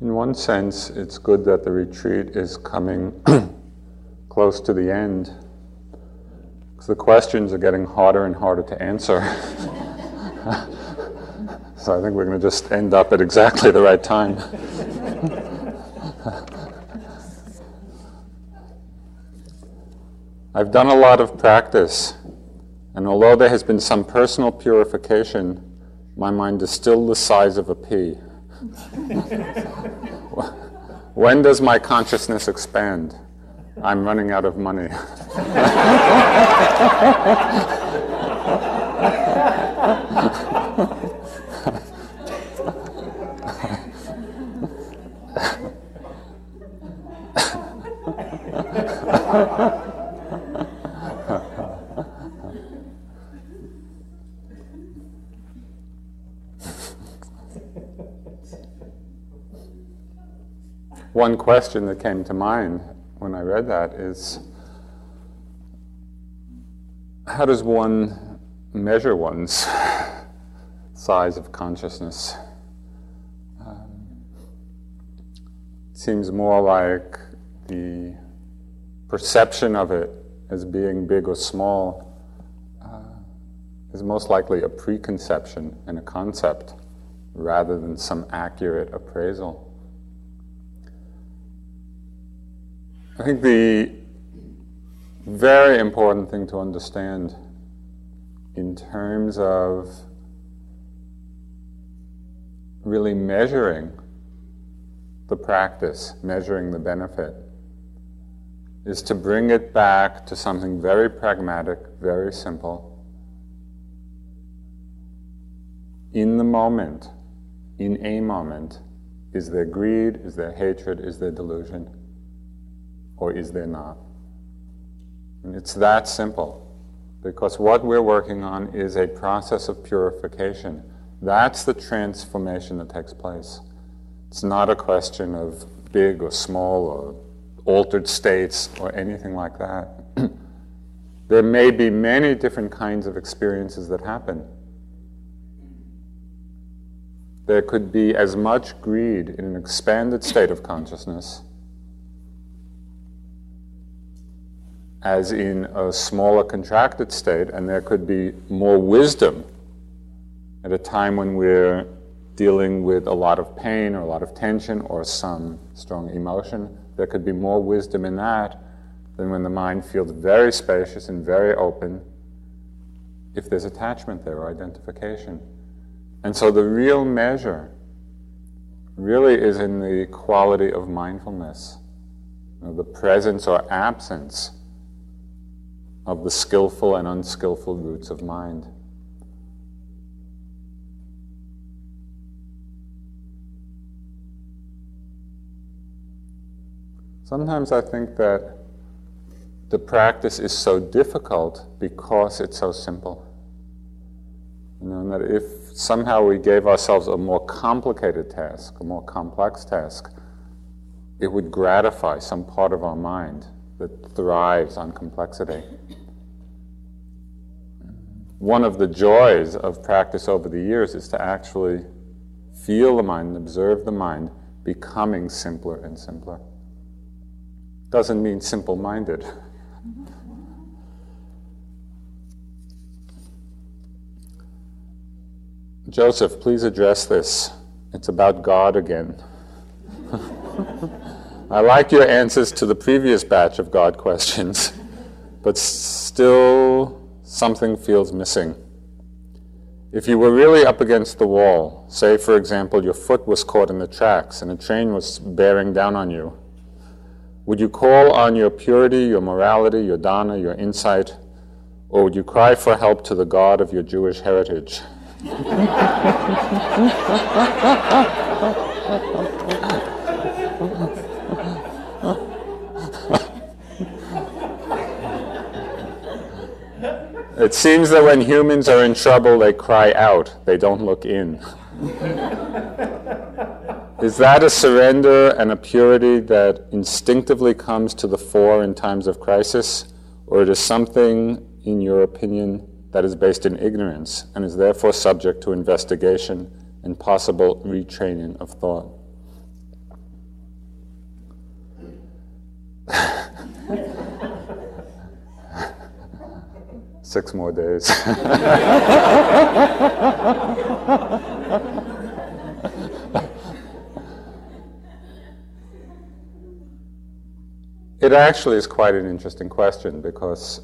In one sense, it's good that the retreat is coming close to the end, because the questions are getting harder and harder to answer. so I think we're going to just end up at exactly the right time. I've done a lot of practice, and although there has been some personal purification, my mind is still the size of a pea. When does my consciousness expand? I'm running out of money. One question that came to mind when I read that is how does one measure one's size of consciousness? Um, seems more like the perception of it as being big or small uh, is most likely a preconception and a concept rather than some accurate appraisal. I think the very important thing to understand in terms of really measuring the practice, measuring the benefit, is to bring it back to something very pragmatic, very simple. In the moment, in a moment, is there greed, is there hatred, is there delusion? Or is there not? And it's that simple. Because what we're working on is a process of purification. That's the transformation that takes place. It's not a question of big or small or altered states or anything like that. there may be many different kinds of experiences that happen. There could be as much greed in an expanded state of consciousness as in a smaller contracted state, and there could be more wisdom at a time when we're dealing with a lot of pain or a lot of tension or some strong emotion. There could be more wisdom in that than when the mind feels very spacious and very open if there's attachment there or identification. And so the real measure really is in the quality of mindfulness, you know, the presence or absence of the skillful and unskillful roots of mind. Sometimes I think that the practice is so difficult because it's so simple. You know, and that if somehow we gave ourselves a more complicated task, a more complex task, it would gratify some part of our mind that thrives on complexity. One of the joys of practice over the years is to actually feel the mind and observe the mind becoming simpler and simpler. Doesn't mean simple minded. Joseph, please address this. It's about God again. I like your answers to the previous batch of God questions, but still something feels missing. If you were really up against the wall, say, for example, your foot was caught in the tracks and a train was bearing down on you, would you call on your purity, your morality, your dana, your insight, or would you cry for help to the God of your Jewish heritage? It seems that when humans are in trouble, they cry out, they don't look in. Is that a surrender and a purity that instinctively comes to the fore in times of crisis? Or it is something, in your opinion, that is based in ignorance and is therefore subject to investigation and possible retraining of thought? Six more days. It actually is quite an interesting question because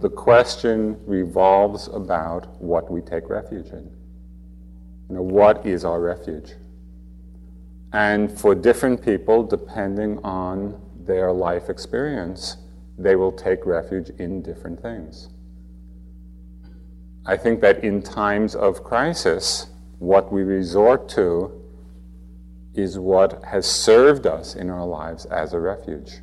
the question revolves about what we take refuge in. You know, what is our refuge? And for different people, depending on their life experience, they will take refuge in different things. I think that in times of crisis, what we resort to is what has served us in our lives as a refuge.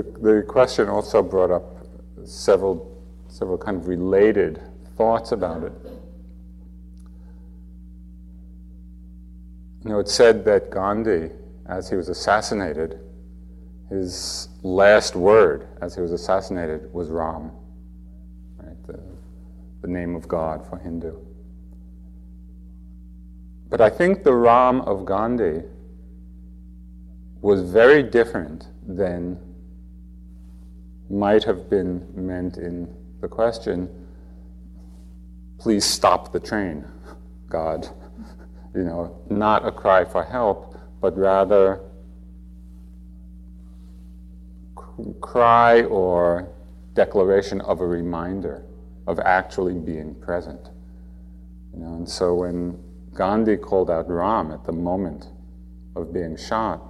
The, the question also brought up several, several kind of related thoughts about it. You know, it's said that Gandhi, as he was assassinated, his last word as he was assassinated was Ram, right? the, the name of God for Hindu. But I think the Ram of Gandhi was very different than might have been meant in the question, please stop the train, God. You know, not a cry for help, but rather cry or declaration of a reminder of actually being present. You know, and so when Gandhi called out Ram at the moment of being shot,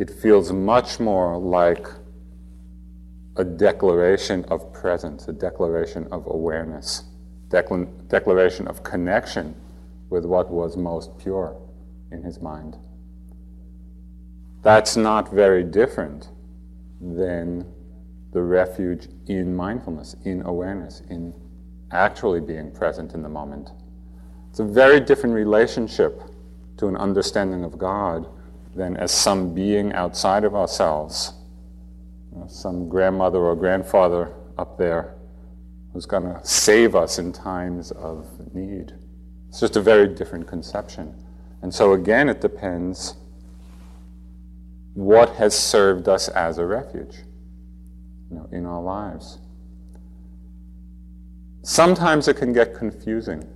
it feels much more like a declaration of presence, a declaration of awareness, decla- declaration of connection with what was most pure in his mind. That's not very different than the refuge in mindfulness, in awareness, in actually being present in the moment. It's a very different relationship to an understanding of God than as some being outside of ourselves, some grandmother or grandfather up there who's going to save us in times of need. It's just a very different conception. And so, again, it depends what has served us as a refuge you know, in our lives. Sometimes it can get confusing.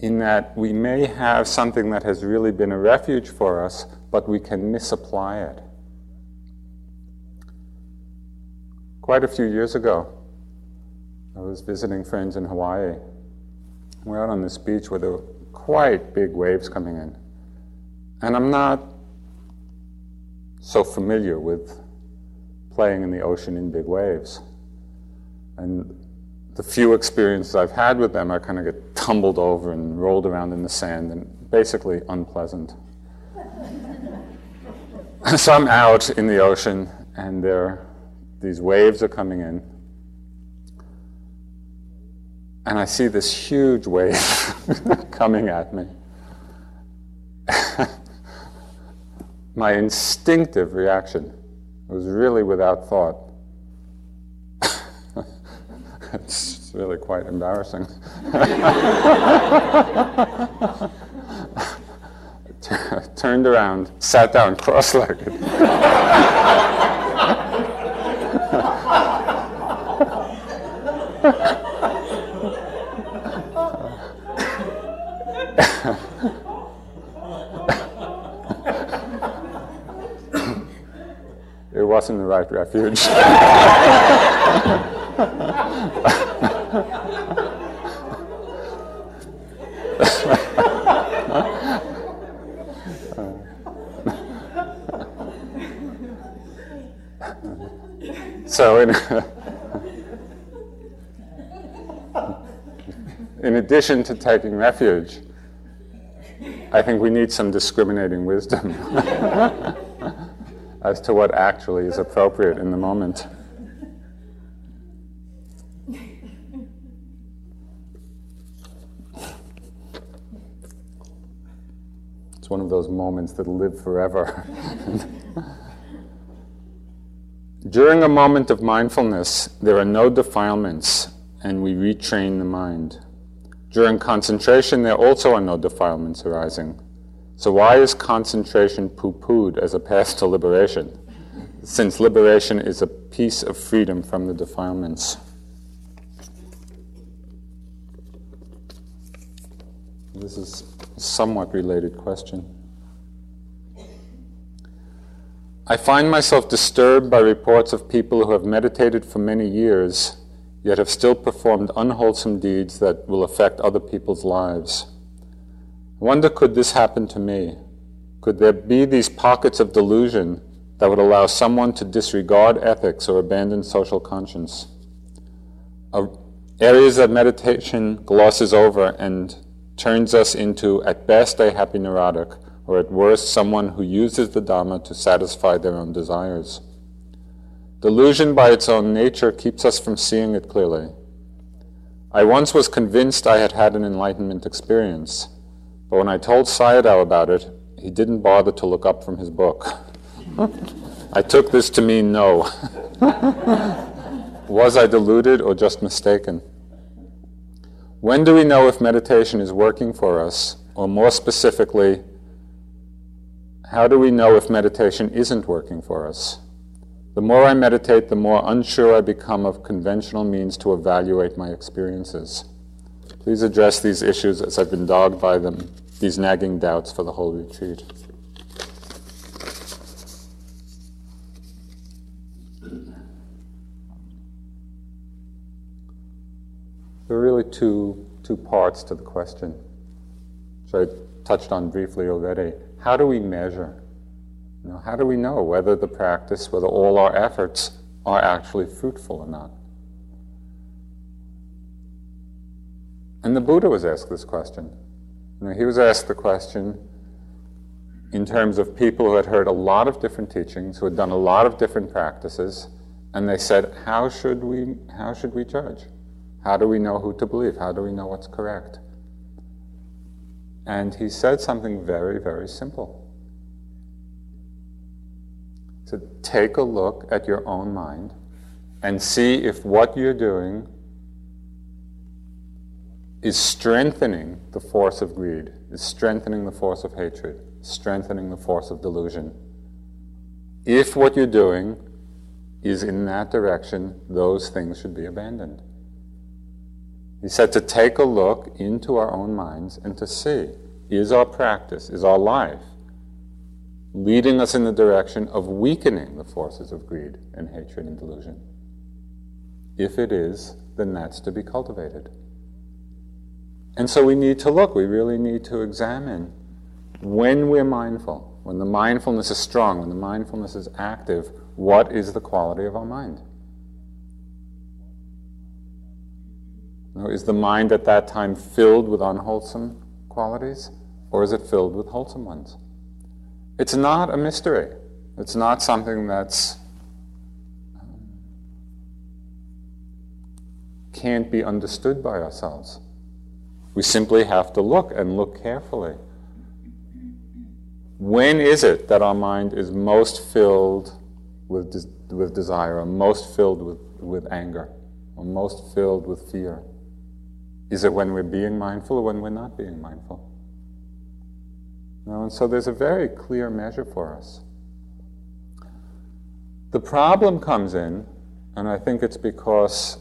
In that we may have something that has really been a refuge for us, but we can misapply it. Quite a few years ago, I was visiting friends in Hawaii. We're out on this beach where there were quite big waves coming in. And I'm not so familiar with playing in the ocean in big waves. And the few experiences I've had with them, I kind of get tumbled over and rolled around in the sand and basically unpleasant. so I'm out in the ocean and there these waves are coming in. And I see this huge wave coming at me. My instinctive reaction was really without thought it's really quite embarrassing. turned around, sat down cross legged. it wasn't the right refuge. So, in, in addition to taking refuge, I think we need some discriminating wisdom as to what actually is appropriate in the moment. It's one of those moments that live forever. During a moment of mindfulness, there are no defilements, and we retrain the mind. During concentration, there also are no defilements arising. So, why is concentration poo pooed as a path to liberation? Since liberation is a piece of freedom from the defilements. This is a somewhat related question. I find myself disturbed by reports of people who have meditated for many years, yet have still performed unwholesome deeds that will affect other people's lives. I wonder could this happen to me? Could there be these pockets of delusion that would allow someone to disregard ethics or abandon social conscience? Areas that meditation glosses over and turns us into, at best, a happy neurotic or at worst, someone who uses the Dhamma to satisfy their own desires. Delusion by its own nature keeps us from seeing it clearly. I once was convinced I had had an enlightenment experience, but when I told Sayadaw about it, he didn't bother to look up from his book. I took this to mean no. was I deluded or just mistaken? When do we know if meditation is working for us, or more specifically, how do we know if meditation isn't working for us? The more I meditate, the more unsure I become of conventional means to evaluate my experiences. Please address these issues as I've been dogged by them, these nagging doubts for the whole retreat. There are really two, two parts to the question, which I touched on briefly already how do we measure? You know, how do we know whether the practice, whether all our efforts are actually fruitful or not? And the Buddha was asked this question. You know, he was asked the question in terms of people who had heard a lot of different teachings, who had done a lot of different practices, and they said, How should we, how should we judge? How do we know who to believe? How do we know what's correct? And he said something very, very simple. To take a look at your own mind and see if what you're doing is strengthening the force of greed, is strengthening the force of hatred, strengthening the force of delusion. If what you're doing is in that direction, those things should be abandoned. He said to take a look into our own minds and to see is our practice, is our life leading us in the direction of weakening the forces of greed and hatred and delusion? If it is, then that's to be cultivated. And so we need to look, we really need to examine when we're mindful, when the mindfulness is strong, when the mindfulness is active, what is the quality of our mind? Is the mind at that time filled with unwholesome qualities, or is it filled with wholesome ones? It's not a mystery. It's not something that's um, can't be understood by ourselves. We simply have to look and look carefully. When is it that our mind is most filled with, de- with desire, or most filled with, with anger, or most filled with fear? Is it when we're being mindful or when we're not being mindful? You know, and so there's a very clear measure for us. The problem comes in, and I think it's because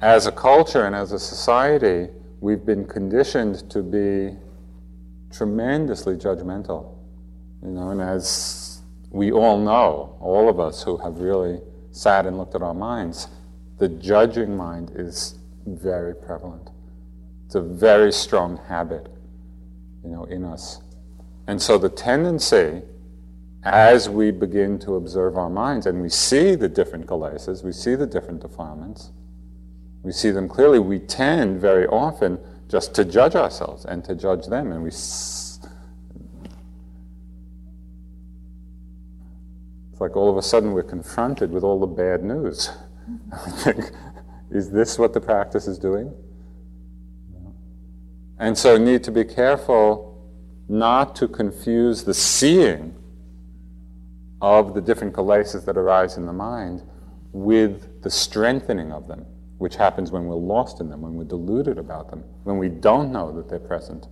as a culture and as a society, we've been conditioned to be tremendously judgmental. You know, and as we all know, all of us who have really sat and looked at our minds, the judging mind is very prevalent. It's a very strong habit, you know, in us. And so the tendency, as we begin to observe our minds and we see the different kilesas, we see the different defilements, we see them clearly, we tend very often just to judge ourselves and to judge them. And we. it's like all of a sudden we're confronted with all the bad news. I think, is this what the practice is doing? And so, need to be careful not to confuse the seeing of the different kilesas that arise in the mind with the strengthening of them, which happens when we're lost in them, when we're deluded about them, when we don't know that they're present.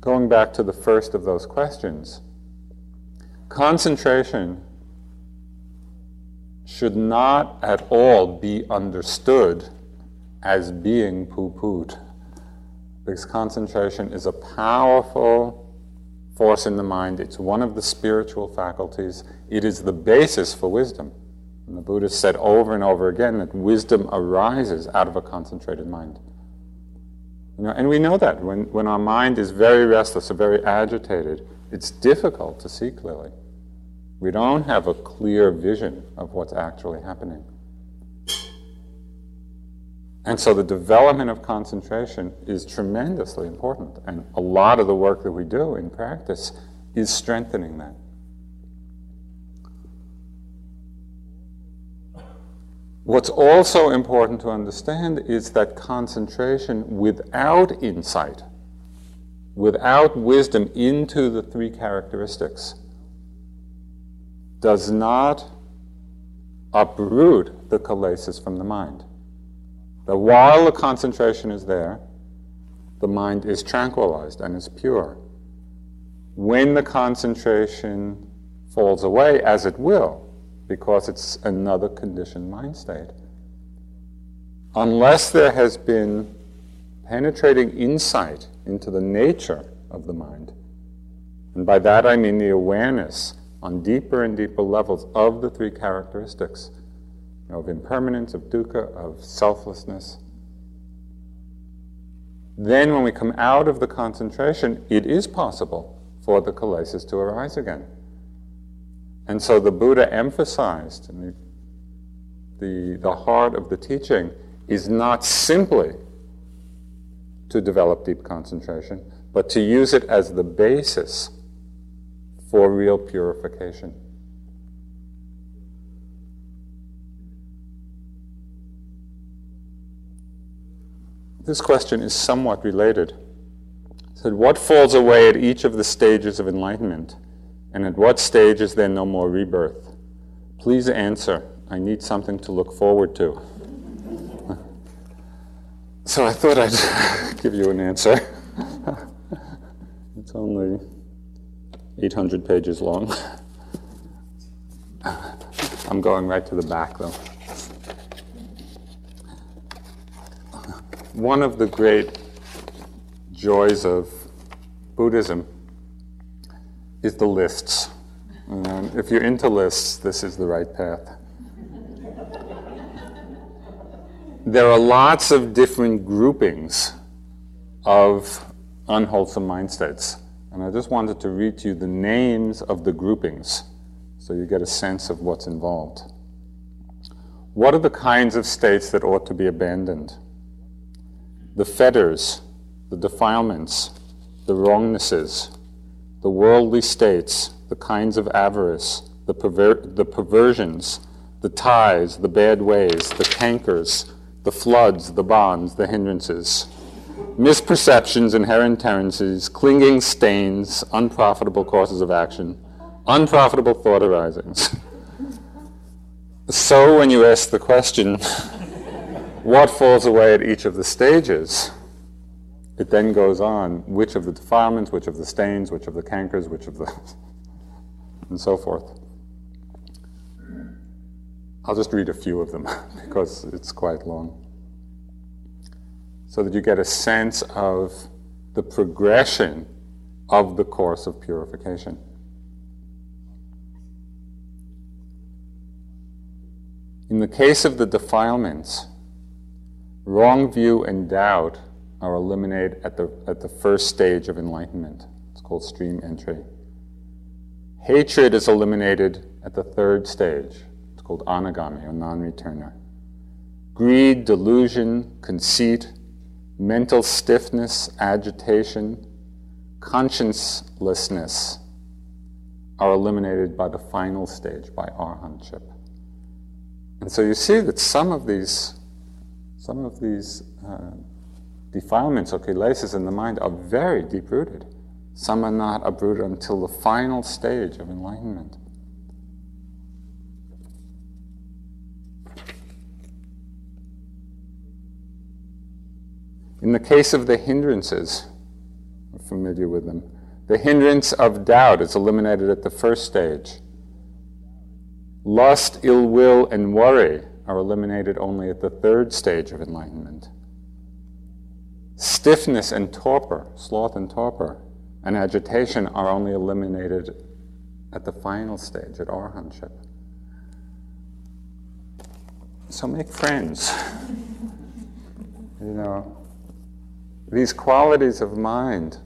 Going back to the first of those questions, concentration should not at all be understood as being poo pooed. Because concentration is a powerful force in the mind. It's one of the spiritual faculties. It is the basis for wisdom. And the Buddha said over and over again that wisdom arises out of a concentrated mind. You know, and we know that when, when our mind is very restless or very agitated, it's difficult to see clearly. We don't have a clear vision of what's actually happening. And so the development of concentration is tremendously important. And a lot of the work that we do in practice is strengthening that. What's also important to understand is that concentration without insight, without wisdom into the three characteristics, does not uproot the kilesas from the mind. That while the concentration is there, the mind is tranquilized and is pure. When the concentration falls away, as it will, because it's another conditioned mind state, unless there has been penetrating insight into the nature of the mind, and by that I mean the awareness on deeper and deeper levels of the three characteristics of impermanence, of dukkha, of selflessness. Then, when we come out of the concentration, it is possible for the kilesas to arise again. And so the Buddha emphasized, and the, the, the heart of the teaching is not simply to develop deep concentration, but to use it as the basis for real purification. This question is somewhat related. Said, What falls away at each of the stages of enlightenment? And at what stage is there no more rebirth? Please answer. I need something to look forward to. so I thought I'd give you an answer. it's only 800 pages long. I'm going right to the back though. one of the great joys of Buddhism is the lists. And if you're into lists, this is the right path. there are lots of different groupings of unwholesome mind states. And I just wanted to read to you the names of the groupings so you get a sense of what's involved. What are the kinds of states that ought to be abandoned? the fetters, the defilements, the wrongnesses, the worldly states, the kinds of avarice, the, perver- the perversions, the ties, the bad ways, the cankers, the floods, the bonds, the hindrances, misperceptions, inherent tendencies, clinging stains, unprofitable courses of action, unprofitable thought arisings. So when you ask the question, what falls away at each of the stages, it then goes on which of the defilements, which of the stains, which of the cankers, which of the. and so forth. I'll just read a few of them because it's quite long. So that you get a sense of the progression of the course of purification. In the case of the defilements, Wrong view and doubt are eliminated at the, at the first stage of enlightenment. It's called stream entry. Hatred is eliminated at the third stage. It's called anagami or non returner. Greed, delusion, conceit, mental stiffness, agitation, consciencelessness are eliminated by the final stage, by arhatship. And so you see that some of these some of these uh, defilements or kilesas in the mind are very deep rooted. Some are not uprooted until the final stage of enlightenment. In the case of the hindrances, we're familiar with them. The hindrance of doubt is eliminated at the first stage. Lust, ill will, and worry are eliminated only at the third stage of enlightenment. Stiffness and torpor, sloth and torpor, and agitation are only eliminated at the final stage, at arhatship. So make friends. you know, these qualities of mind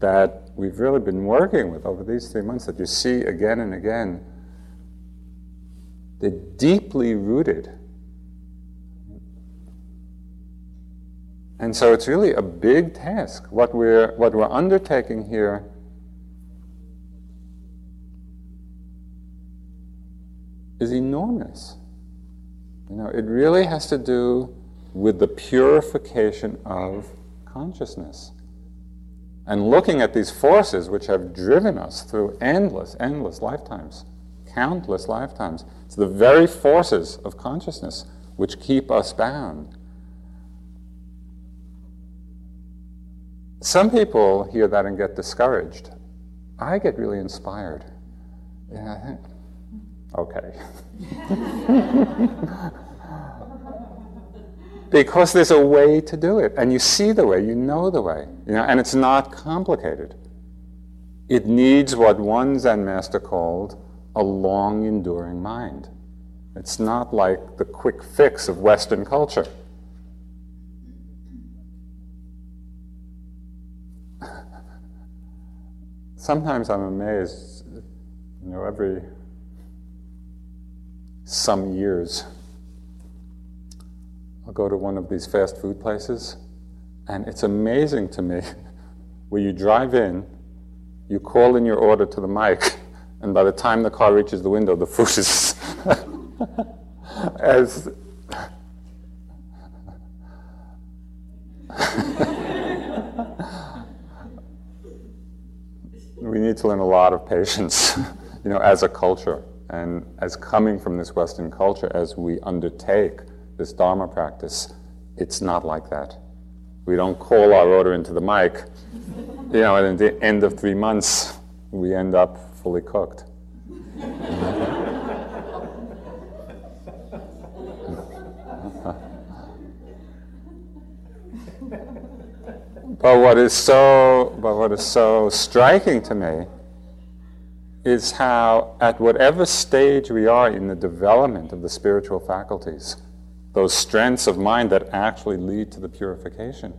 that we've really been working with over these three months that you see again and again, they're deeply rooted. And so it's really a big task. What we're, what we're undertaking here is enormous. You know, it really has to do with the purification of consciousness. And looking at these forces which have driven us through endless, endless lifetimes, countless lifetimes, it's the very forces of consciousness which keep us bound. Some people hear that and get discouraged. I get really inspired. Yeah, okay. because there's a way to do it and you see the way you know the way you know and it's not complicated. It needs what one zen master called a long enduring mind. It's not like the quick fix of western culture. Sometimes i'm amazed you know every some years I'll go to one of these fast food places, and it's amazing to me where you drive in, you call in your order to the mic, and by the time the car reaches the window, the food is as we need to learn a lot of patience, you know, as a culture and as coming from this Western culture as we undertake this Dharma practice, it's not like that. We don't call our order into the mic, you know, and at the end of three months, we end up fully cooked. but what is so but what is so striking to me is how at whatever stage we are in the development of the spiritual faculties those strengths of mind that actually lead to the purification.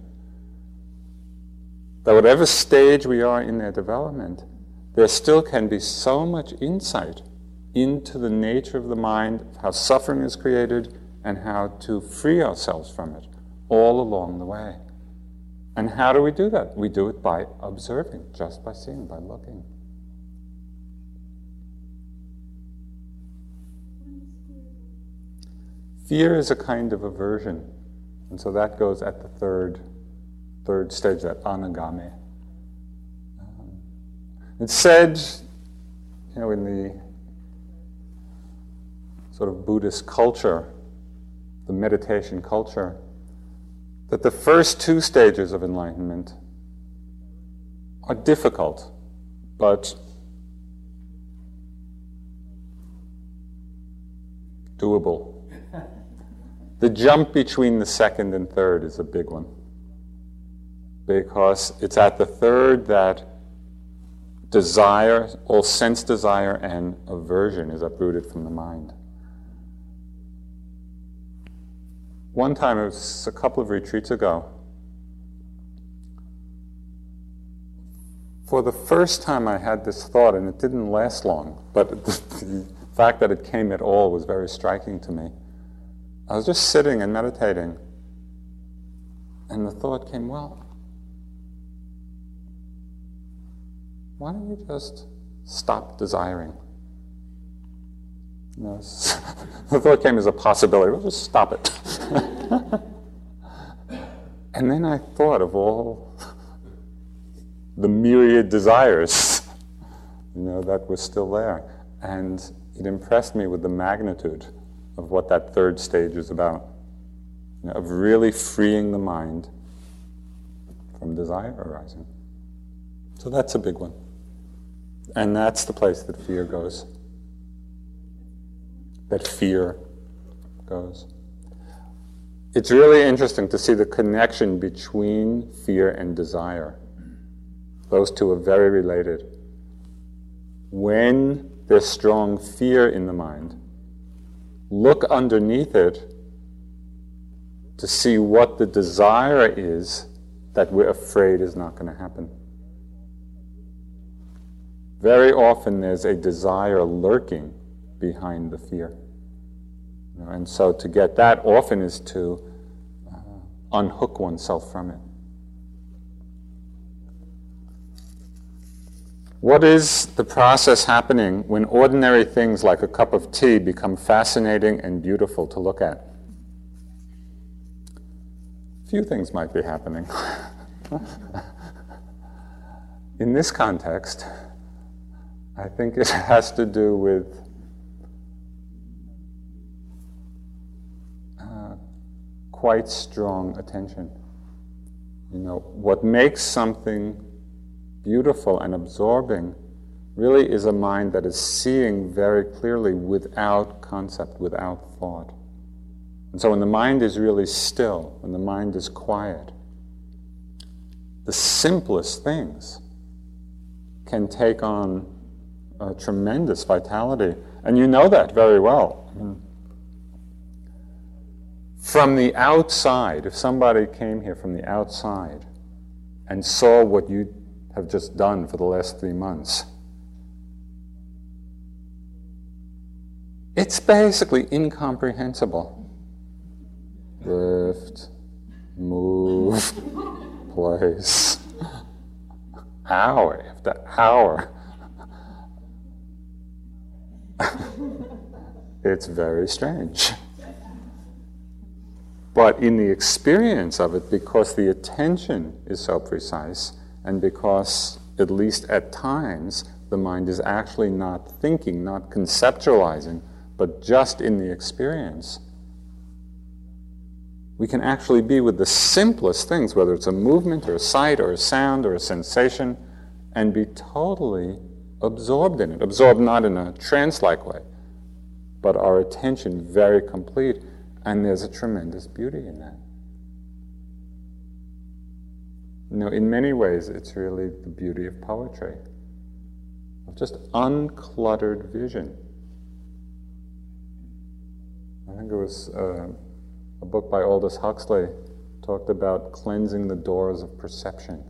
That whatever stage we are in their development, there still can be so much insight into the nature of the mind, how suffering is created, and how to free ourselves from it all along the way. And how do we do that? We do it by observing, just by seeing, by looking. Fear is a kind of aversion, and so that goes at the third, third stage, that anagami. Um, it's said, you know, in the sort of Buddhist culture, the meditation culture, that the first two stages of enlightenment are difficult, but doable. The jump between the second and third is a big one because it's at the third that desire, all sense desire and aversion is uprooted from the mind. One time, it was a couple of retreats ago, for the first time I had this thought, and it didn't last long, but the fact that it came at all was very striking to me. I was just sitting and meditating, and the thought came, well, why don't you just stop desiring? You know, the thought came as a possibility. Well, just stop it. And then I thought of all the myriad desires, you know, that were still there. And it impressed me with the magnitude of what that third stage is about, you know, of really freeing the mind from desire arising. So that's a big one. And that's the place that fear goes. That fear goes. It's really interesting to see the connection between fear and desire. Those two are very related. When there's strong fear in the mind, look underneath it to see what the desire is that we're afraid is not going to happen. Very often there's a desire lurking behind the fear. And so to get that often is to uh, unhook oneself from it. What is the process happening when ordinary things like a cup of tea become fascinating and beautiful to look at? Few things might be happening. In this context, I think it has to do with uh, quite strong attention. You know, what makes something beautiful and absorbing really is a mind that is seeing very clearly without concept, without thought. And so when the mind is really still, when the mind is quiet, the simplest things can take on a tremendous vitality. And you know that very well. From the outside, if somebody came here from the outside and saw what you have just done for the last three months, it's basically incomprehensible. Lift, move, place, hour after hour. it's very strange. But in the experience of it, because the attention is so precise, and because, at least at times, the mind is actually not thinking, not conceptualizing, but just in the experience, we can actually be with the simplest things, whether it's a movement or a sight or a sound or a sensation, and be totally absorbed in it. Absorbed not in a trance like way, but our attention very complete, and there's a tremendous beauty in that. You know, in many ways, it's really the beauty of poetry, of just uncluttered vision. I think it was uh, a book by Aldous Huxley talked about cleansing the doors of perception.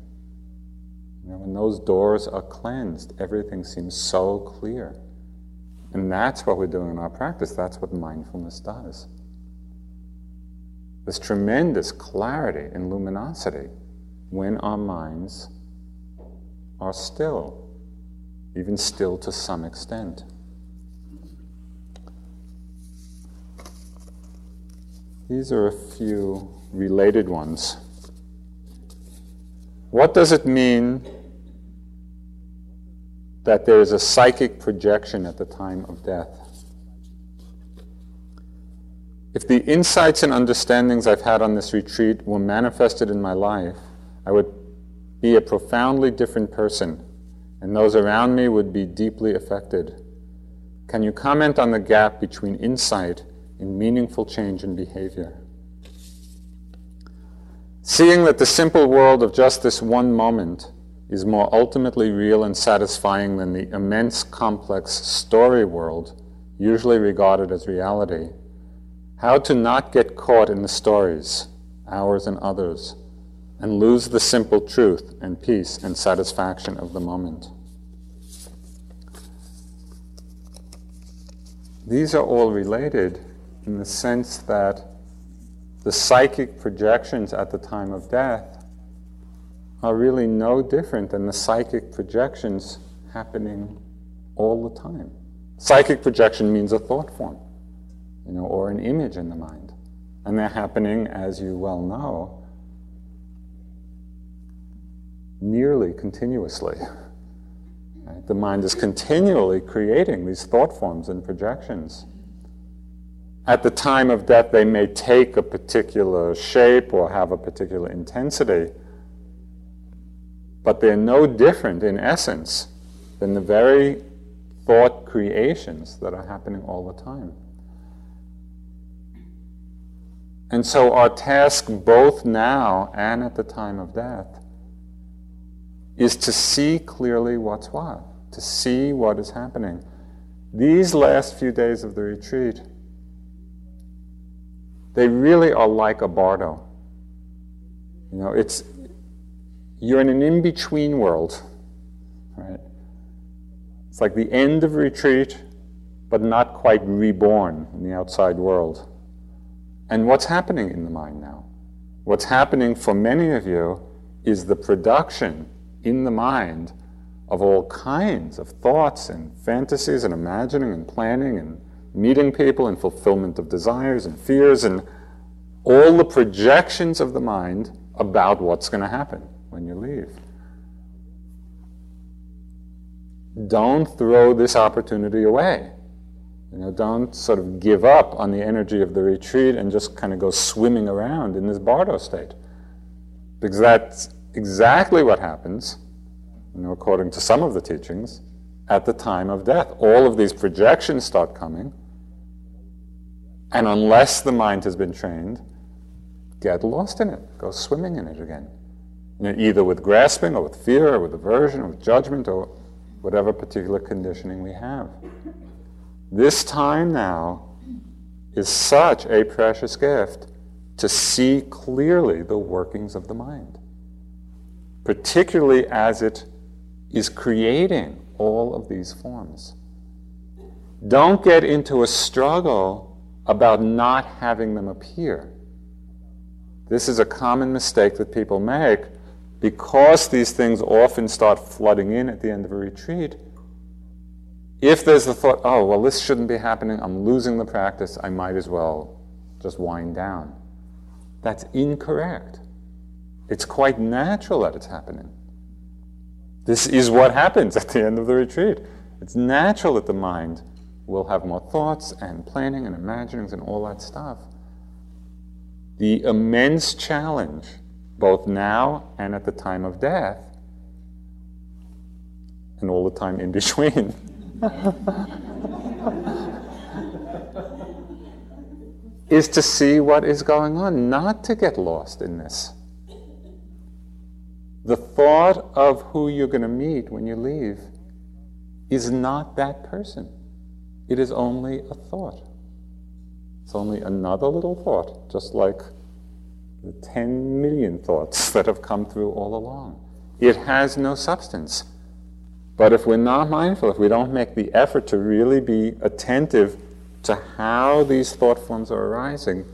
You know, when those doors are cleansed, everything seems so clear. And that's what we're doing in our practice. That's what mindfulness does. This tremendous clarity and luminosity when our minds are still, even still to some extent. These are a few related ones. What does it mean that there is a psychic projection at the time of death? If the insights and understandings I've had on this retreat were manifested in my life, I would be a profoundly different person, and those around me would be deeply affected. Can you comment on the gap between insight and meaningful change in behavior? Seeing that the simple world of just this one moment is more ultimately real and satisfying than the immense, complex story world usually regarded as reality. How to not get caught in the stories, ours and others and lose the simple truth and peace and satisfaction of the moment. These are all related in the sense that the psychic projections at the time of death are really no different than the psychic projections happening all the time. Psychic projection means a thought form, you know, or an image in the mind. And they're happening, as you well know, nearly continuously. Right? The mind is continually creating these thought forms and projections. At the time of death, they may take a particular shape or have a particular intensity, but they're no different in essence than the very thought creations that are happening all the time. And so, our task both now and at the time of death is to see clearly what's what, to see what is happening. These last few days of the retreat, they really are like a bardo. You know, it's you're in an in-between world, right? It's like the end of retreat, but not quite reborn in the outside world. And what's happening in the mind now? What's happening for many of you is the production in the mind of all kinds of thoughts and fantasies and imagining and planning and meeting people and fulfillment of desires and fears and all the projections of the mind about what's going to happen when you leave. Don't throw this opportunity away. You know, don't sort of give up on the energy of the retreat and just kind of go swimming around in this bardo state. Because that's exactly what happens, you know, according to some of the teachings, at the time of death. All of these projections start coming, and unless the mind has been trained, get lost in it, go swimming in it again. You know, either with grasping or with fear or with aversion or with judgment or whatever particular conditioning we have. This time now is such a precious gift to see clearly the workings of the mind, particularly as it is creating all of these forms. Don't get into a struggle about not having them appear. This is a common mistake that people make because these things often start flooding in at the end of a retreat if there's the thought, oh, well, this shouldn't be happening, I'm losing the practice, I might as well just wind down. That's incorrect. It's quite natural that it's happening. This is what happens at the end of the retreat. It's natural that the mind will have more thoughts and planning and imaginings and all that stuff. The immense challenge, both now and at the time of death, and all the time in between, is to see what is going on, not to get lost in this. The thought of who you're going to meet when you leave is not that person. It is only a thought. It's only another little thought, just like the 10 million thoughts that have come through all along. It has no substance. But if we're not mindful, if we don't make the effort to really be attentive to how these thought forms are arising,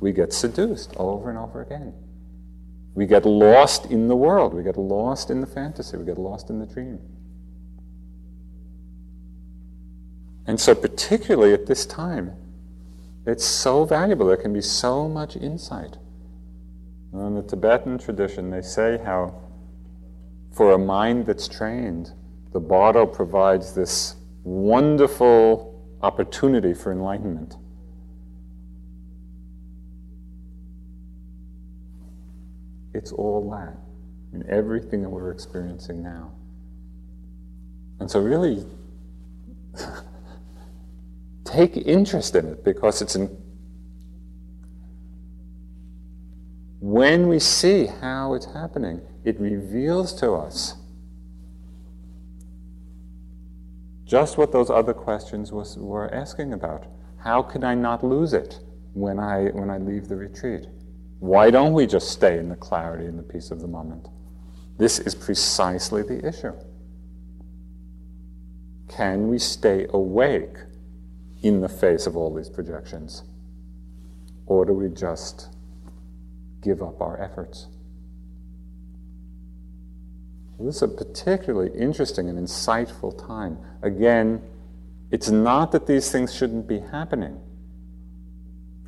we get seduced over and over again. We get lost in the world. We get lost in the fantasy. We get lost in the dream. And so, particularly at this time, it's so valuable. There can be so much insight. In the Tibetan tradition, they say how for a mind that's trained, the Bardo provides this wonderful opportunity for enlightenment. It's all that in everything that we're experiencing now. And so, really, take interest in it because it's in. When we see how it's happening, it reveals to us Just what those other questions was, were asking about. How can I not lose it when I, when I leave the retreat? Why don't we just stay in the clarity and the peace of the moment? This is precisely the issue. Can we stay awake in the face of all these projections? Or do we just give up our efforts? This is a particularly interesting and insightful time. Again, it's not that these things shouldn't be happening.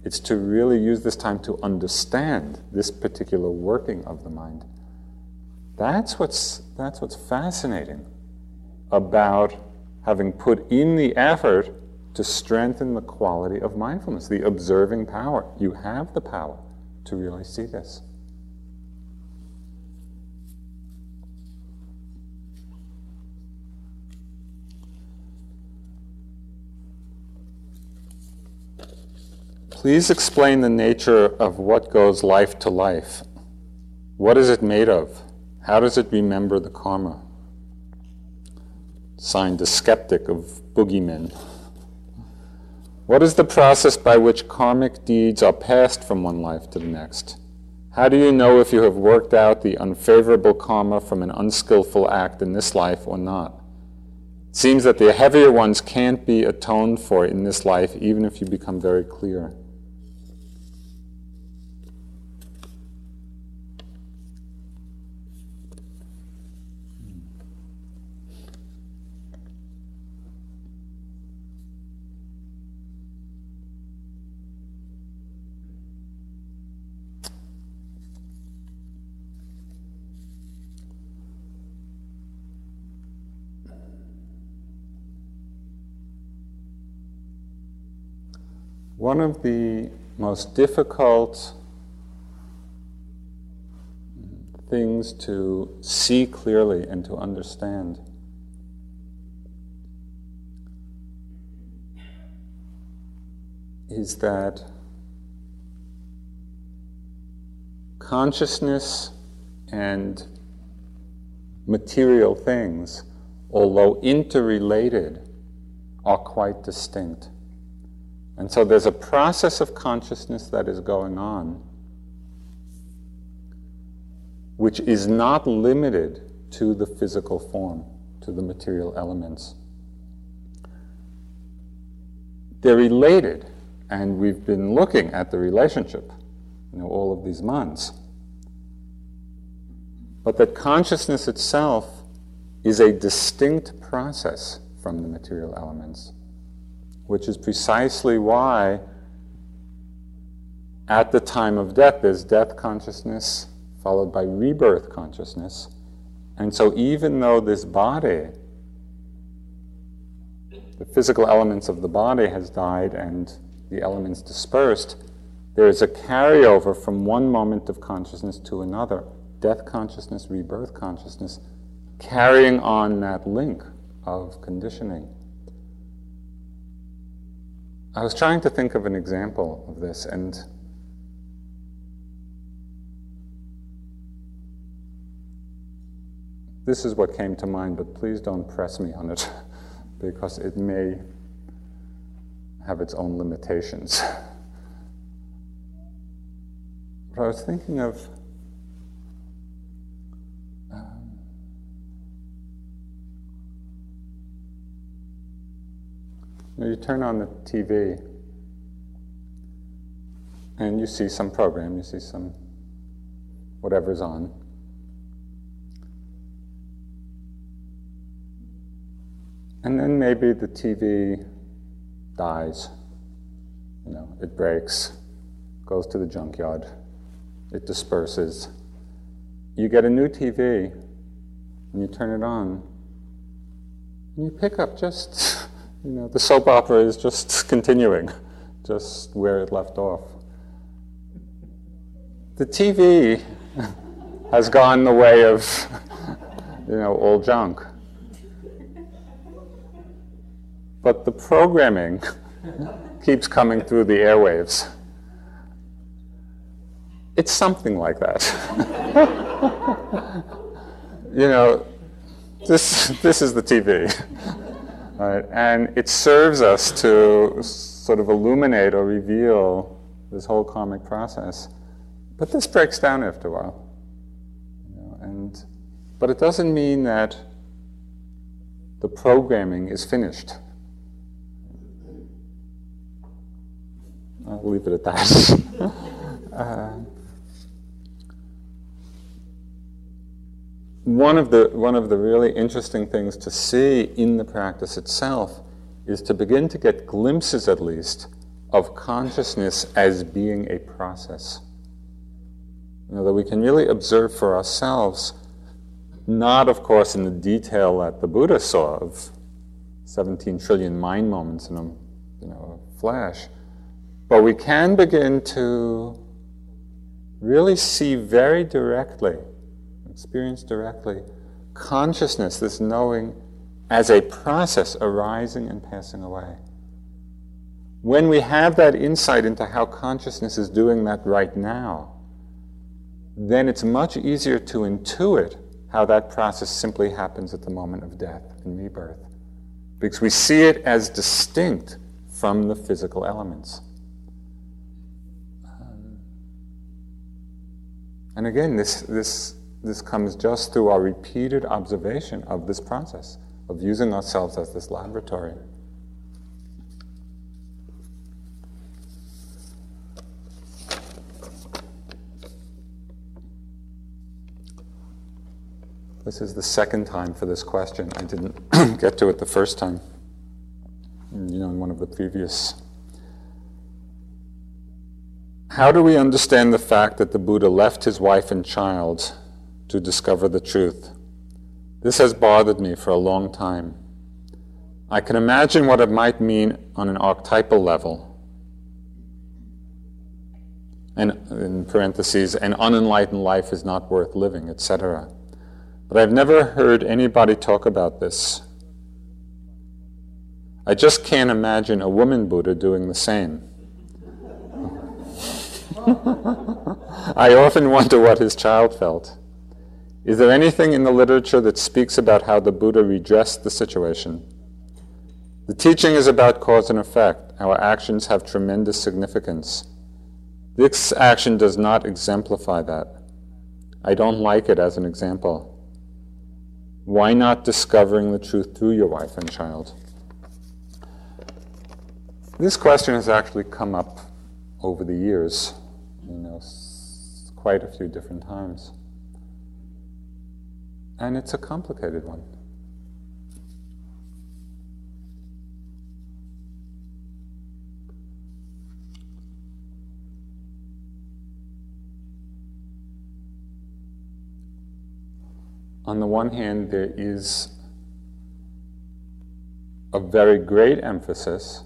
It's to really use this time to understand this particular working of the mind. That's what's, that's what's fascinating about having put in the effort to strengthen the quality of mindfulness, the observing power. You have the power to really see this. Please explain the nature of what goes life to life. What is it made of? How does it remember the karma? Signed, a skeptic of boogeymen. What is the process by which karmic deeds are passed from one life to the next? How do you know if you have worked out the unfavorable karma from an unskillful act in this life or not? It seems that the heavier ones can't be atoned for in this life, even if you become very clear. One of the most difficult things to see clearly and to understand is that consciousness and material things, although interrelated, are quite distinct. And so there's a process of consciousness that is going on which is not limited to the physical form, to the material elements. They're related, and we've been looking at the relationship, you know, all of these months. But that consciousness itself is a distinct process from the material elements which is precisely why at the time of death there's death consciousness followed by rebirth consciousness. And so, even though this body, the physical elements of the body has died and the elements dispersed, there is a carryover from one moment of consciousness to another death consciousness, rebirth consciousness, carrying on that link of conditioning. I was trying to think of an example of this, and this is what came to mind, but please don't press me on it because it may have its own limitations. But I was thinking of You turn on the TV and you see some program, you see some whatever's on. And then maybe the TV dies, you know, it breaks, goes to the junkyard, it disperses. You get a new TV and you turn it on, and you pick up just you know, the soap opera is just continuing, just where it left off. The TV has gone the way of, you know, old junk. But the programming keeps coming through the airwaves. It's something like that. you know, this, this is the TV. Right? And it serves us to sort of illuminate or reveal this whole karmic process. But this breaks down after a while. You know, and, but it doesn't mean that the programming is finished. I'll leave it at that. uh, one of the one of the really interesting things to see in the practice itself is to begin to get glimpses at least of consciousness as being a process. You know, that we can really observe for ourselves Not, of course, in the detail that the Buddha saw of 17 trillion mind moments in a you know, flash, but we can begin to really see very directly, experience directly, consciousness, this knowing, as a process arising and passing away. When we have that insight into how consciousness is doing that right now, then it's much easier to intuit how that process simply happens at the moment of death and rebirth. Because we see it as distinct from the physical elements. Um, and again, this, this, this comes just through our repeated observation of this process, of using ourselves as this laboratory. This is the second time for this question. I didn't get to it the first time, you know, in one of the previous. How do we understand the fact that the Buddha left his wife and child to discover the truth? This has bothered me for a long time. I can imagine what it might mean on an archetypal level. And in parentheses, an unenlightened life is not worth living, etc. But I've never heard anybody talk about this. I just can't imagine a woman Buddha doing the same. I often wonder what his child felt. Is there anything in the literature that speaks about how the Buddha redressed the situation? The teaching is about cause and effect. Our actions have tremendous significance. This action does not exemplify that. I don't like it as an example. Why not discovering the truth through your wife and child? This question has actually come up over the years, you know, quite a few different times. And it's a complicated one. on the one hand, there is a very great emphasis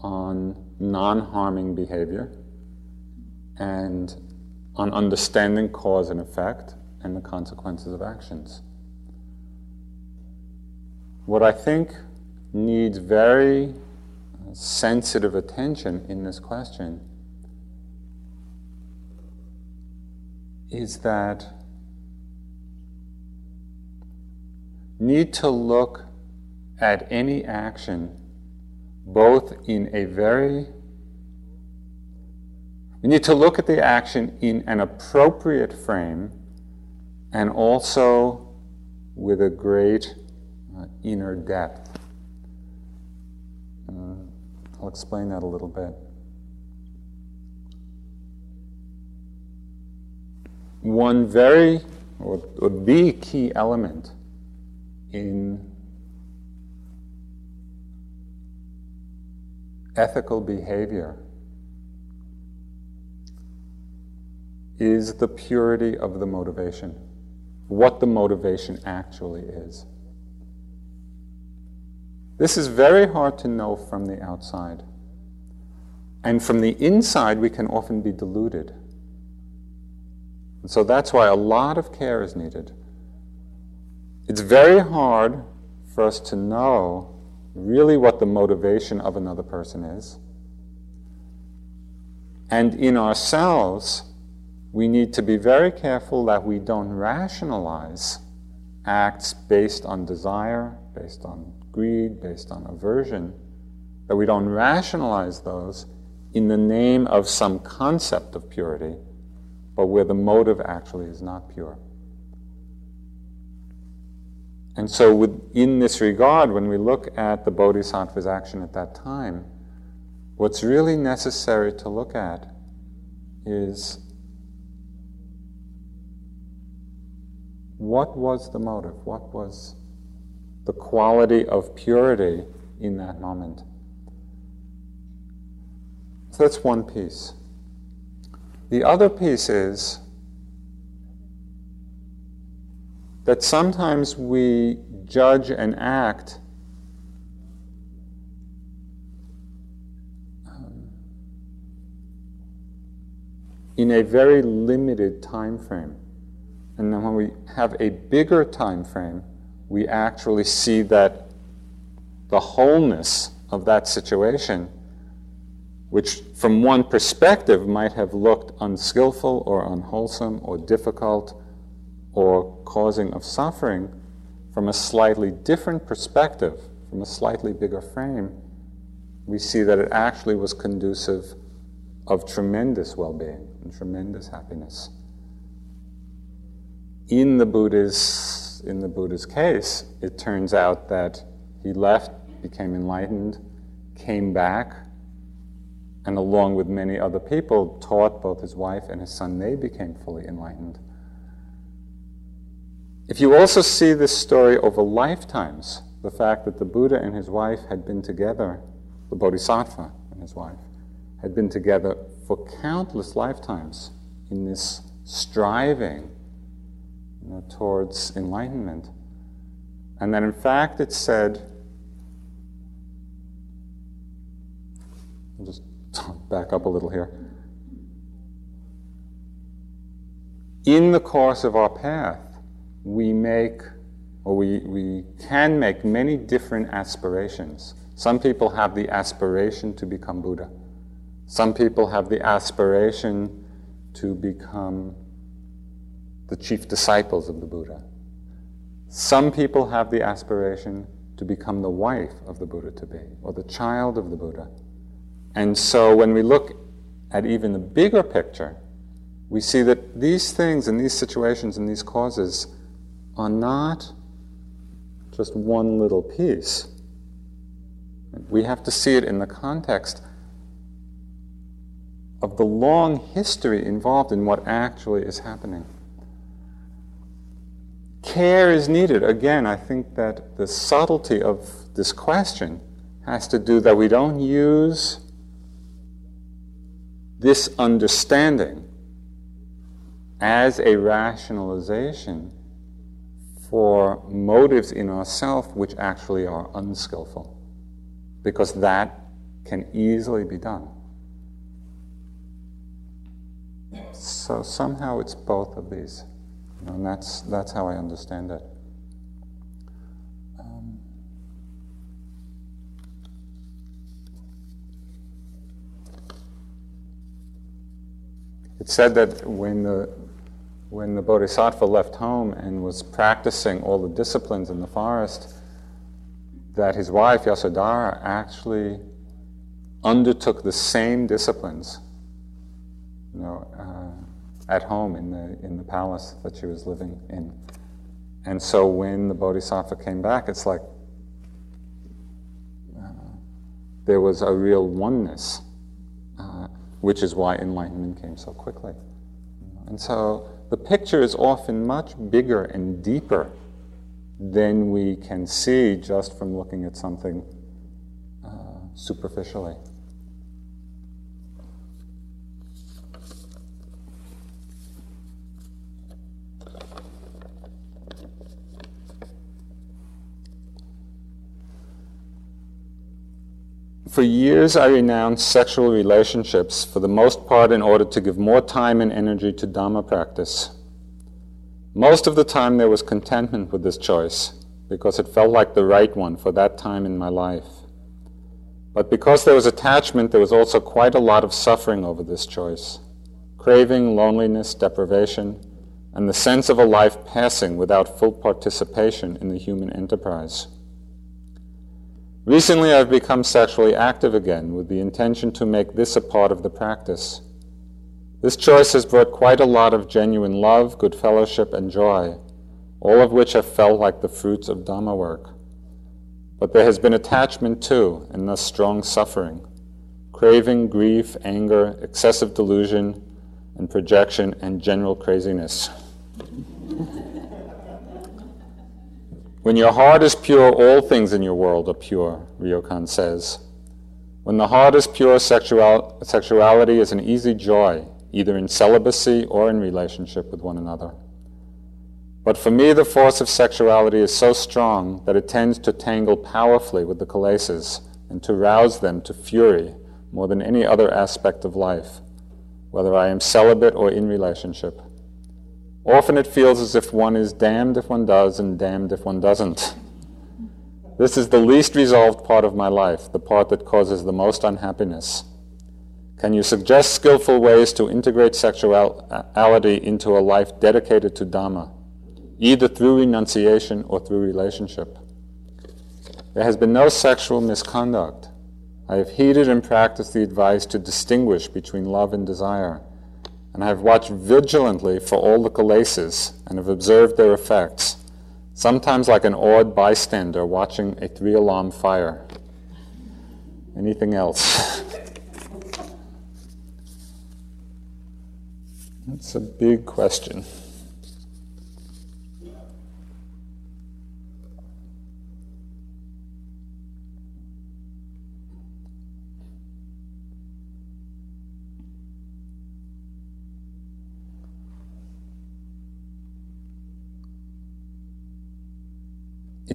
on non harming behavior and on understanding cause and effect and the consequences of actions. What I think needs very sensitive attention in this question is that need to look at any action both in a very we need to look at the action in an appropriate frame and also with a great uh, inner depth. Uh, I'll explain that a little bit. One very, or, or the key element in ethical behavior is the purity of the motivation, what the motivation actually is. This is very hard to know from the outside. And from the inside, we can often be deluded. And so that's why a lot of care is needed. It's very hard for us to know really what the motivation of another person is. And in ourselves, we need to be very careful that we don't rationalize acts based on desire, based on greed, based on aversion, that we don't rationalize those in the name of some concept of purity, but where the motive actually is not pure. And so, with, in this regard, when we look at the Bodhisattva's action at that time, what's really necessary to look at is what was the motive? What was the quality of purity in that moment? So that's one piece. The other piece is that sometimes we judge and act um, in a very limited time frame. And then when we have a bigger time frame, we actually see that the wholeness of that situation, which from one perspective might have looked unskillful or unwholesome or difficult or causing of suffering, from a slightly different perspective, from a slightly bigger frame, we see that it actually was conducive of tremendous well being and tremendous happiness. In the Buddha's, in the Buddha's case, it turns out that he left, became enlightened, came back, and along with many other people, taught both his wife and his son. They became fully enlightened. If you also see this story over lifetimes, the fact that the Buddha and his wife had been together, the Bodhisattva and his wife, had been together for countless lifetimes in this striving know, towards enlightenment. And that in fact it said, I'll just back up a little here. In the course of our path, we make, or we, we can make many different aspirations. Some people have the aspiration to become Buddha. Some people have the aspiration to become the chief disciples of the Buddha. Some people have the aspiration to become the wife of the Buddha to be, or the child of the Buddha. And so when we look at even the bigger picture, we see that these things and these situations and these causes are not just one little piece. We have to see it in the context of the long history involved in what actually is happening. Care is needed. Again, I think that the subtlety of this question has to do that we don't use this understanding as a rationalization for motives in ourself which actually are unskillful, because that can easily be done. So somehow it's both of these, and that's that's how I understand it. Um, it's said that when the when the Bodhisattva left home and was practicing all the disciplines in the forest, that his wife, Yasodhara, actually undertook the same disciplines you know, uh, at home in the, in the palace that she was living in. And so when the Bodhisattva came back, it's like uh, there was a real oneness, uh, which is why enlightenment came so quickly. And so the picture is often much bigger and deeper than we can see just from looking at something uh, superficially. For years, I renounced sexual relationships, for the most part, in order to give more time and energy to Dhamma practice. Most of the time, there was contentment with this choice, because it felt like the right one for that time in my life. But because there was attachment, there was also quite a lot of suffering over this choice craving, loneliness, deprivation, and the sense of a life passing without full participation in the human enterprise. Recently, I've become sexually active again with the intention to make this a part of the practice. This choice has brought quite a lot of genuine love, good fellowship, and joy, all of which have felt like the fruits of Dhamma work. But there has been attachment too, and thus strong suffering craving, grief, anger, excessive delusion, and projection, and general craziness. When your heart is pure, all things in your world are pure, Ryokan says. When the heart is pure, sexual, sexuality is an easy joy, either in celibacy or in relationship with one another. But for me, the force of sexuality is so strong that it tends to tangle powerfully with the kilesas and to rouse them to fury more than any other aspect of life, whether I am celibate or in relationship. Often it feels as if one is damned if one does and damned if one doesn't. This is the least resolved part of my life, the part that causes the most unhappiness. Can you suggest skillful ways to integrate sexuality into a life dedicated to Dhamma, either through renunciation or through relationship? There has been no sexual misconduct. I have heeded and practiced the advice to distinguish between love and desire, and I have watched vigilantly for all the kilesas and have observed their effects, sometimes like an awed bystander watching a three alarm fire. Anything else? That's a big question.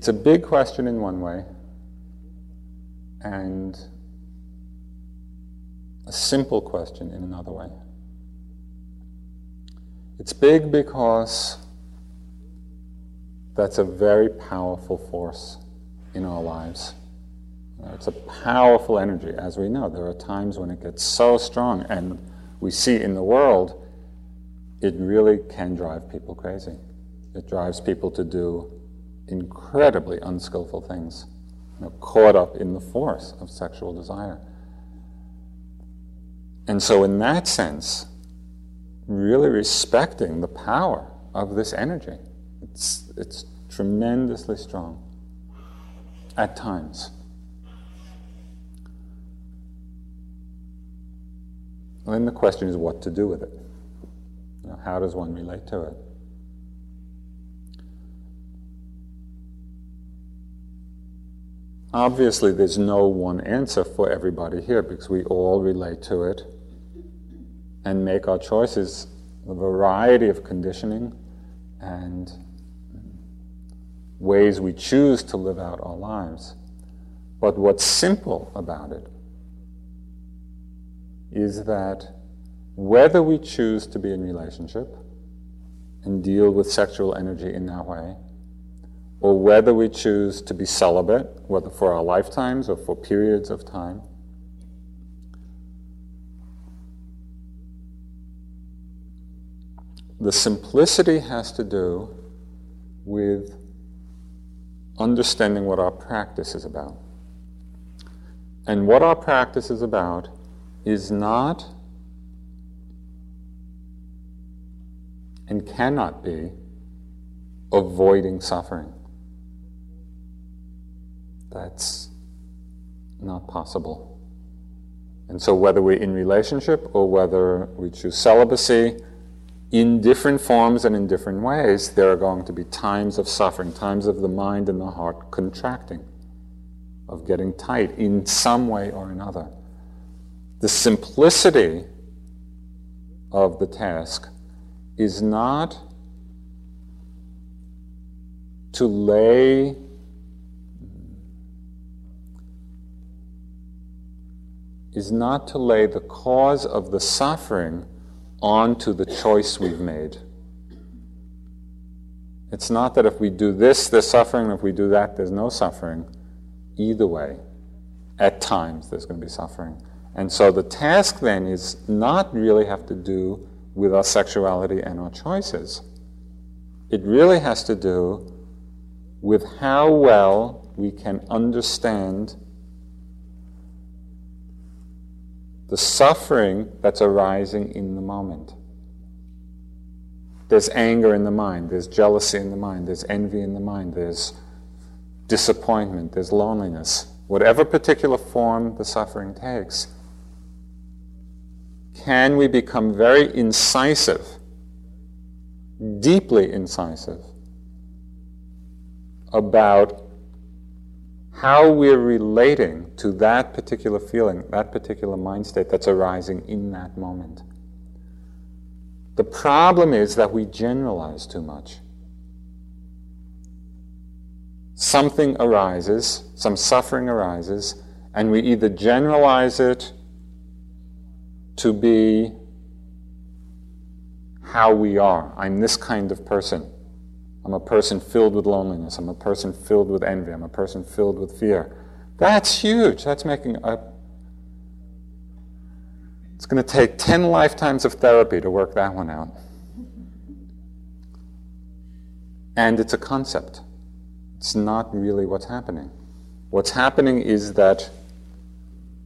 It's a big question in one way, and a simple question in another way. It's big because that's a very powerful force in our lives. Uh, it's a powerful energy, as we know. There are times when it gets so strong, and we see in the world, it really can drive people crazy. It drives people to do incredibly unskillful things, you know, caught up in the force of sexual desire. And so, in that sense, really respecting the power of this energy. It's, it's tremendously strong at times. And then the question is what to do with it. You know, how does one relate to it? Obviously, there's no one answer for everybody here because we all relate to it and make our choices, a variety of conditioning and ways we choose to live out our lives. But what's simple about it is that whether we choose to be in relationship and deal with sexual energy in that way, or whether we choose to be celibate, whether for our lifetimes or for periods of time, the simplicity has to do with understanding what our practice is about. And what our practice is about is not and cannot be avoiding suffering. That's not possible. And so, whether we're in relationship or whether we choose celibacy, in different forms and in different ways, there are going to be times of suffering, times of the mind and the heart contracting, of getting tight in some way or another. The simplicity of the task is not to lay is not to lay the cause of the suffering onto the choice we've made. It's not that if we do this, there's suffering, if we do that, there's no suffering. Either way, at times, there's going to be suffering. And so the task then is not really have to do with our sexuality and our choices. It really has to do with how well we can understand the suffering that's arising in the moment. There's anger in the mind, there's jealousy in the mind, there's envy in the mind, there's disappointment, there's loneliness. Whatever particular form the suffering takes, can we become very incisive, deeply incisive, about how we're relating to that particular feeling, that particular mind state that's arising in that moment. The problem is that we generalize too much. something arises, some suffering arises, and we either generalize it to be how we are. I'm this kind of person. I'm a person filled with loneliness. I'm a person filled with envy. I'm a person filled with fear. That's huge. That's making a. It's going to take 10 lifetimes of therapy to work that one out. And it's a concept. It's not really what's happening. What's happening is that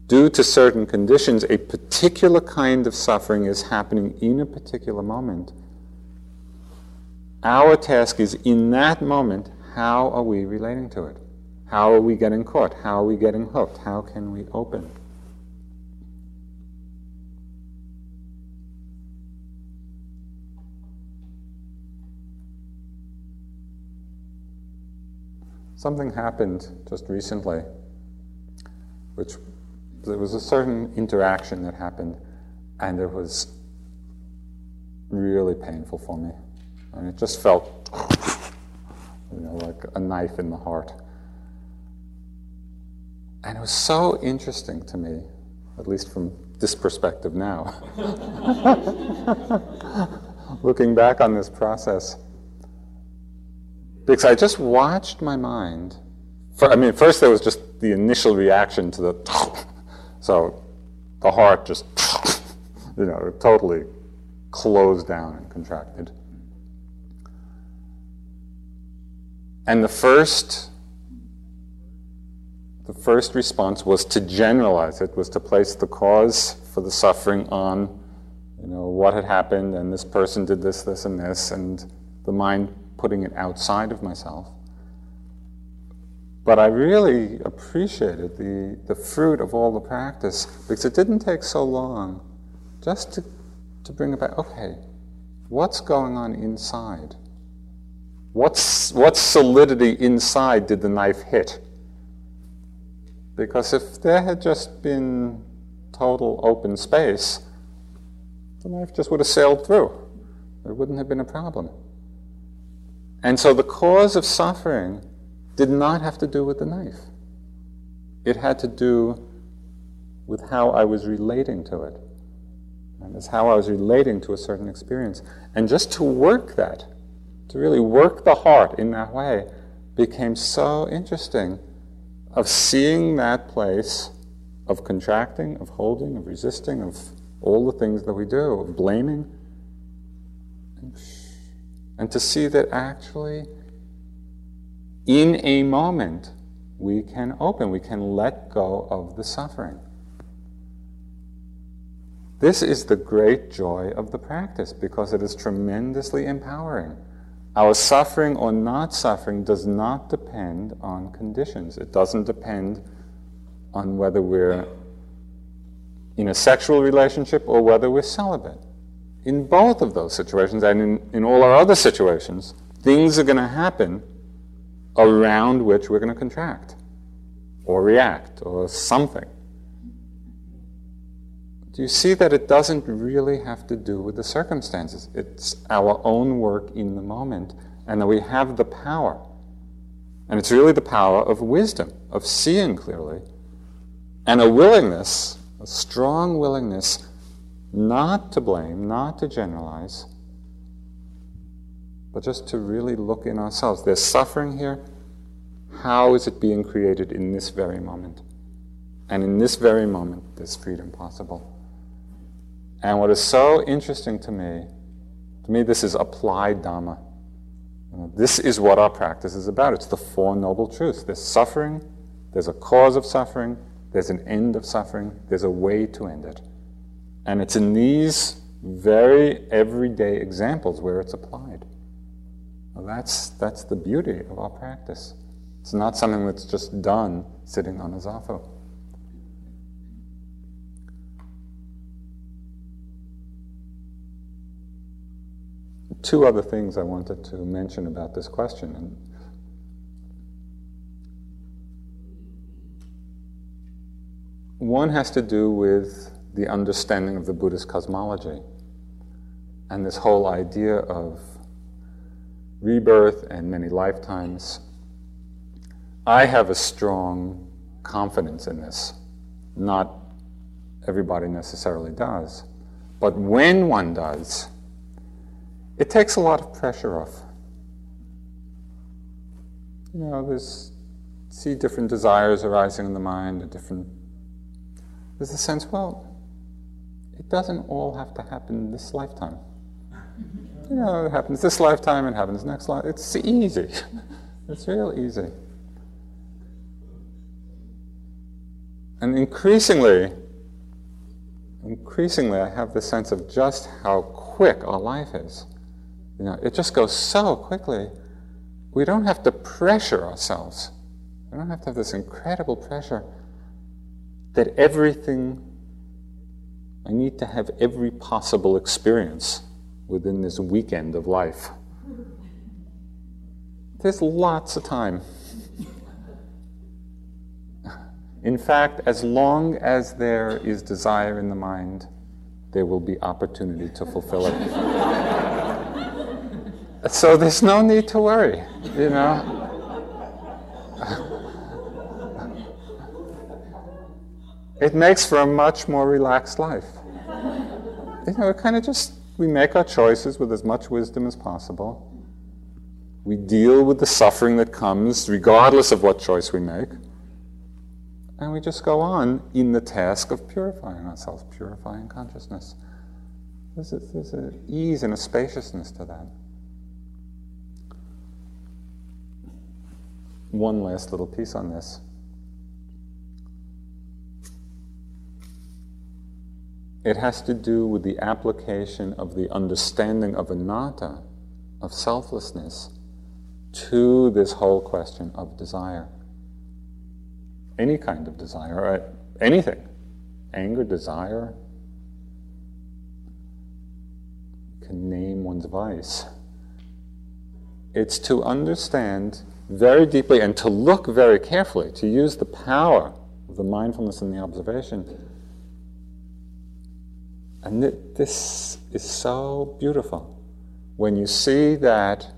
due to certain conditions, a particular kind of suffering is happening in a particular moment. Our task is in that moment, how are we relating to it? How are we getting caught? How are we getting hooked? How can we open? Something happened just recently, which there was a certain interaction that happened, and it was really painful for me. And it just felt, you know, like a knife in the heart. And it was so interesting to me, at least from this perspective now, looking back on this process because I just watched my mind. For, I mean, first there was just the initial reaction to the, so the heart just, you know, totally closed down and contracted. And the first, the first response was to generalize it, was to place the cause for the suffering on, you know, what had happened, and this person did this, this, and this, and the mind putting it outside of myself. But I really appreciated the, the fruit of all the practice because it didn't take so long just to, to bring about. Okay, what's going on inside? What's, what solidity inside did the knife hit? Because if there had just been total open space, the knife just would have sailed through. There wouldn't have been a problem. And so the cause of suffering did not have to do with the knife. It had to do with how I was relating to it. And it's how I was relating to a certain experience. And just to work that, to really work the heart in that way, became so interesting of seeing that place of contracting, of holding, of resisting, of all the things that we do, of blaming. And to see that actually, in a moment, we can open, we can let go of the suffering. This is the great joy of the practice because it is tremendously empowering. Our suffering or not suffering does not depend on conditions. It doesn't depend on whether we're in a sexual relationship or whether we're celibate in both of those situations and in, in all our other situations, things are going to happen around which we're going to contract or react or something. Do you see that it doesn't really have to do with the circumstances? It's our own work in the moment, and that we have the power. And it's really the power of wisdom, of seeing clearly, and a willingness, a strong willingness not to blame, not to generalize, but just to really look in ourselves. There's suffering here. How is it being created in this very moment? And in this very moment, there's freedom possible. And what is so interesting to me, to me, this is applied Dhamma. This is what our practice is about. It's the Four Noble Truths. There's suffering, there's a cause of suffering, there's an end of suffering, there's a way to end it. And it's in these very everyday examples where it's applied. Well, that's, that's the beauty of our practice. It's not something that's just done sitting on a zafu. Two other things I wanted to mention about this question. And one has to do with the understanding of the Buddhist cosmology and this whole idea of rebirth and many lifetimes I have a strong confidence in this. Not everybody necessarily does. But when one does, it takes a lot of pressure off. You know, there's see different desires arising in the mind, a different there's a sense, well, it doesn't all have to happen this lifetime. You know, it happens this lifetime, it happens next life. It's easy. it's real easy. And increasingly, increasingly, I have the sense of just how quick our life is. You know, it just goes so quickly. We don't have to pressure ourselves. We don't have to have this incredible pressure that everything, I need to have every possible experience within this weekend of life. There's lots of time. In fact, as long as there is desire in the mind, there will be opportunity to fulfill it. so there's no need to worry, you know. it makes for a much more relaxed life. You know, it kind of just, we make our choices with as much wisdom as possible. We deal with the suffering that comes, regardless of what choice we make. And we just go on in the task of purifying ourselves, purifying consciousness. There's, a, there's an ease and a spaciousness to that. One last little piece on this. It has to do with the application of the understanding of anatta, of selflessness, to this whole question of desire any kind of desire, uh, anything, anger, desire, can name one's vice. It's to understand very deeply and to look very carefully, to use the power of the mindfulness and the observation. And this is so beautiful when you see that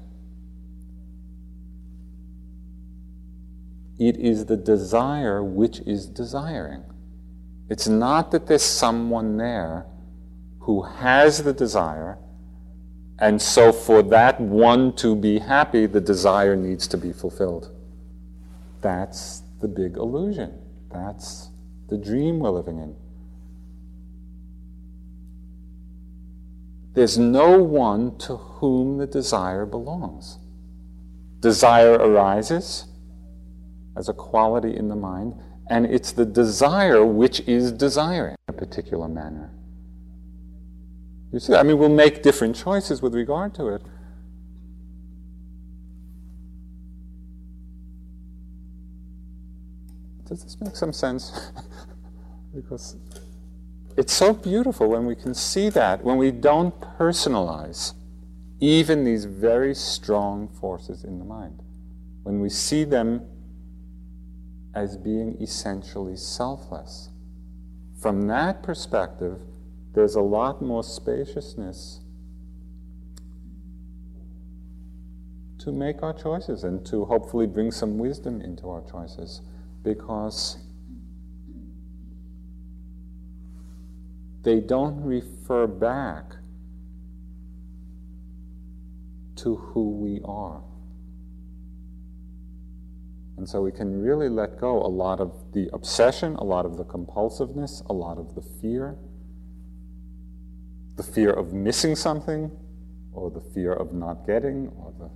It is the desire which is desiring. It's not that there's someone there who has the desire, and so for that one to be happy, the desire needs to be fulfilled. That's the big illusion. That's the dream we're living in. There's no one to whom the desire belongs. Desire arises, as a quality in the mind, and it's the desire which is desiring in a particular manner. You see, I mean, we'll make different choices with regard to it. Does this make some sense? because it's so beautiful when we can see that, when we don't personalize even these very strong forces in the mind. When we see them as being essentially selfless. From that perspective, there's a lot more spaciousness to make our choices and to hopefully bring some wisdom into our choices because they don't refer back to who we are. And so we can really let go a lot of the obsession, a lot of the compulsiveness, a lot of the fear, the fear of missing something, or the fear of not getting, or the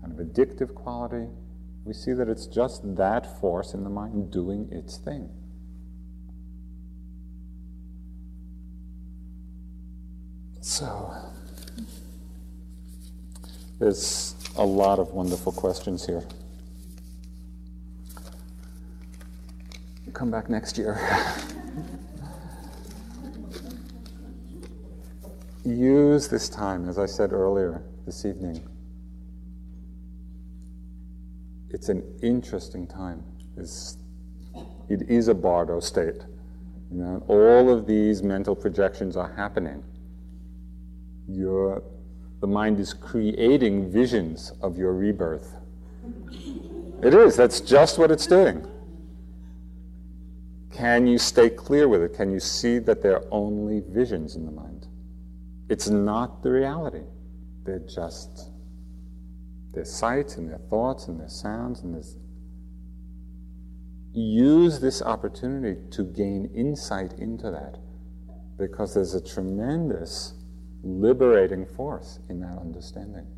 kind of addictive quality. We see that it's just that force in the mind doing its thing. So, there's a lot of wonderful questions here. come back next year. Use this time, as I said earlier this evening. It's an interesting time. It's, it is a bardo state. You know, all of these mental projections are happening. Your, the mind is creating visions of your rebirth. It is. That's just what it's doing. Can you stay clear with it? Can you see that they're only visions in the mind? It's not the reality. They're just their sights and their thoughts and their sounds and this. Use this opportunity to gain insight into that because there's a tremendous liberating force in that understanding.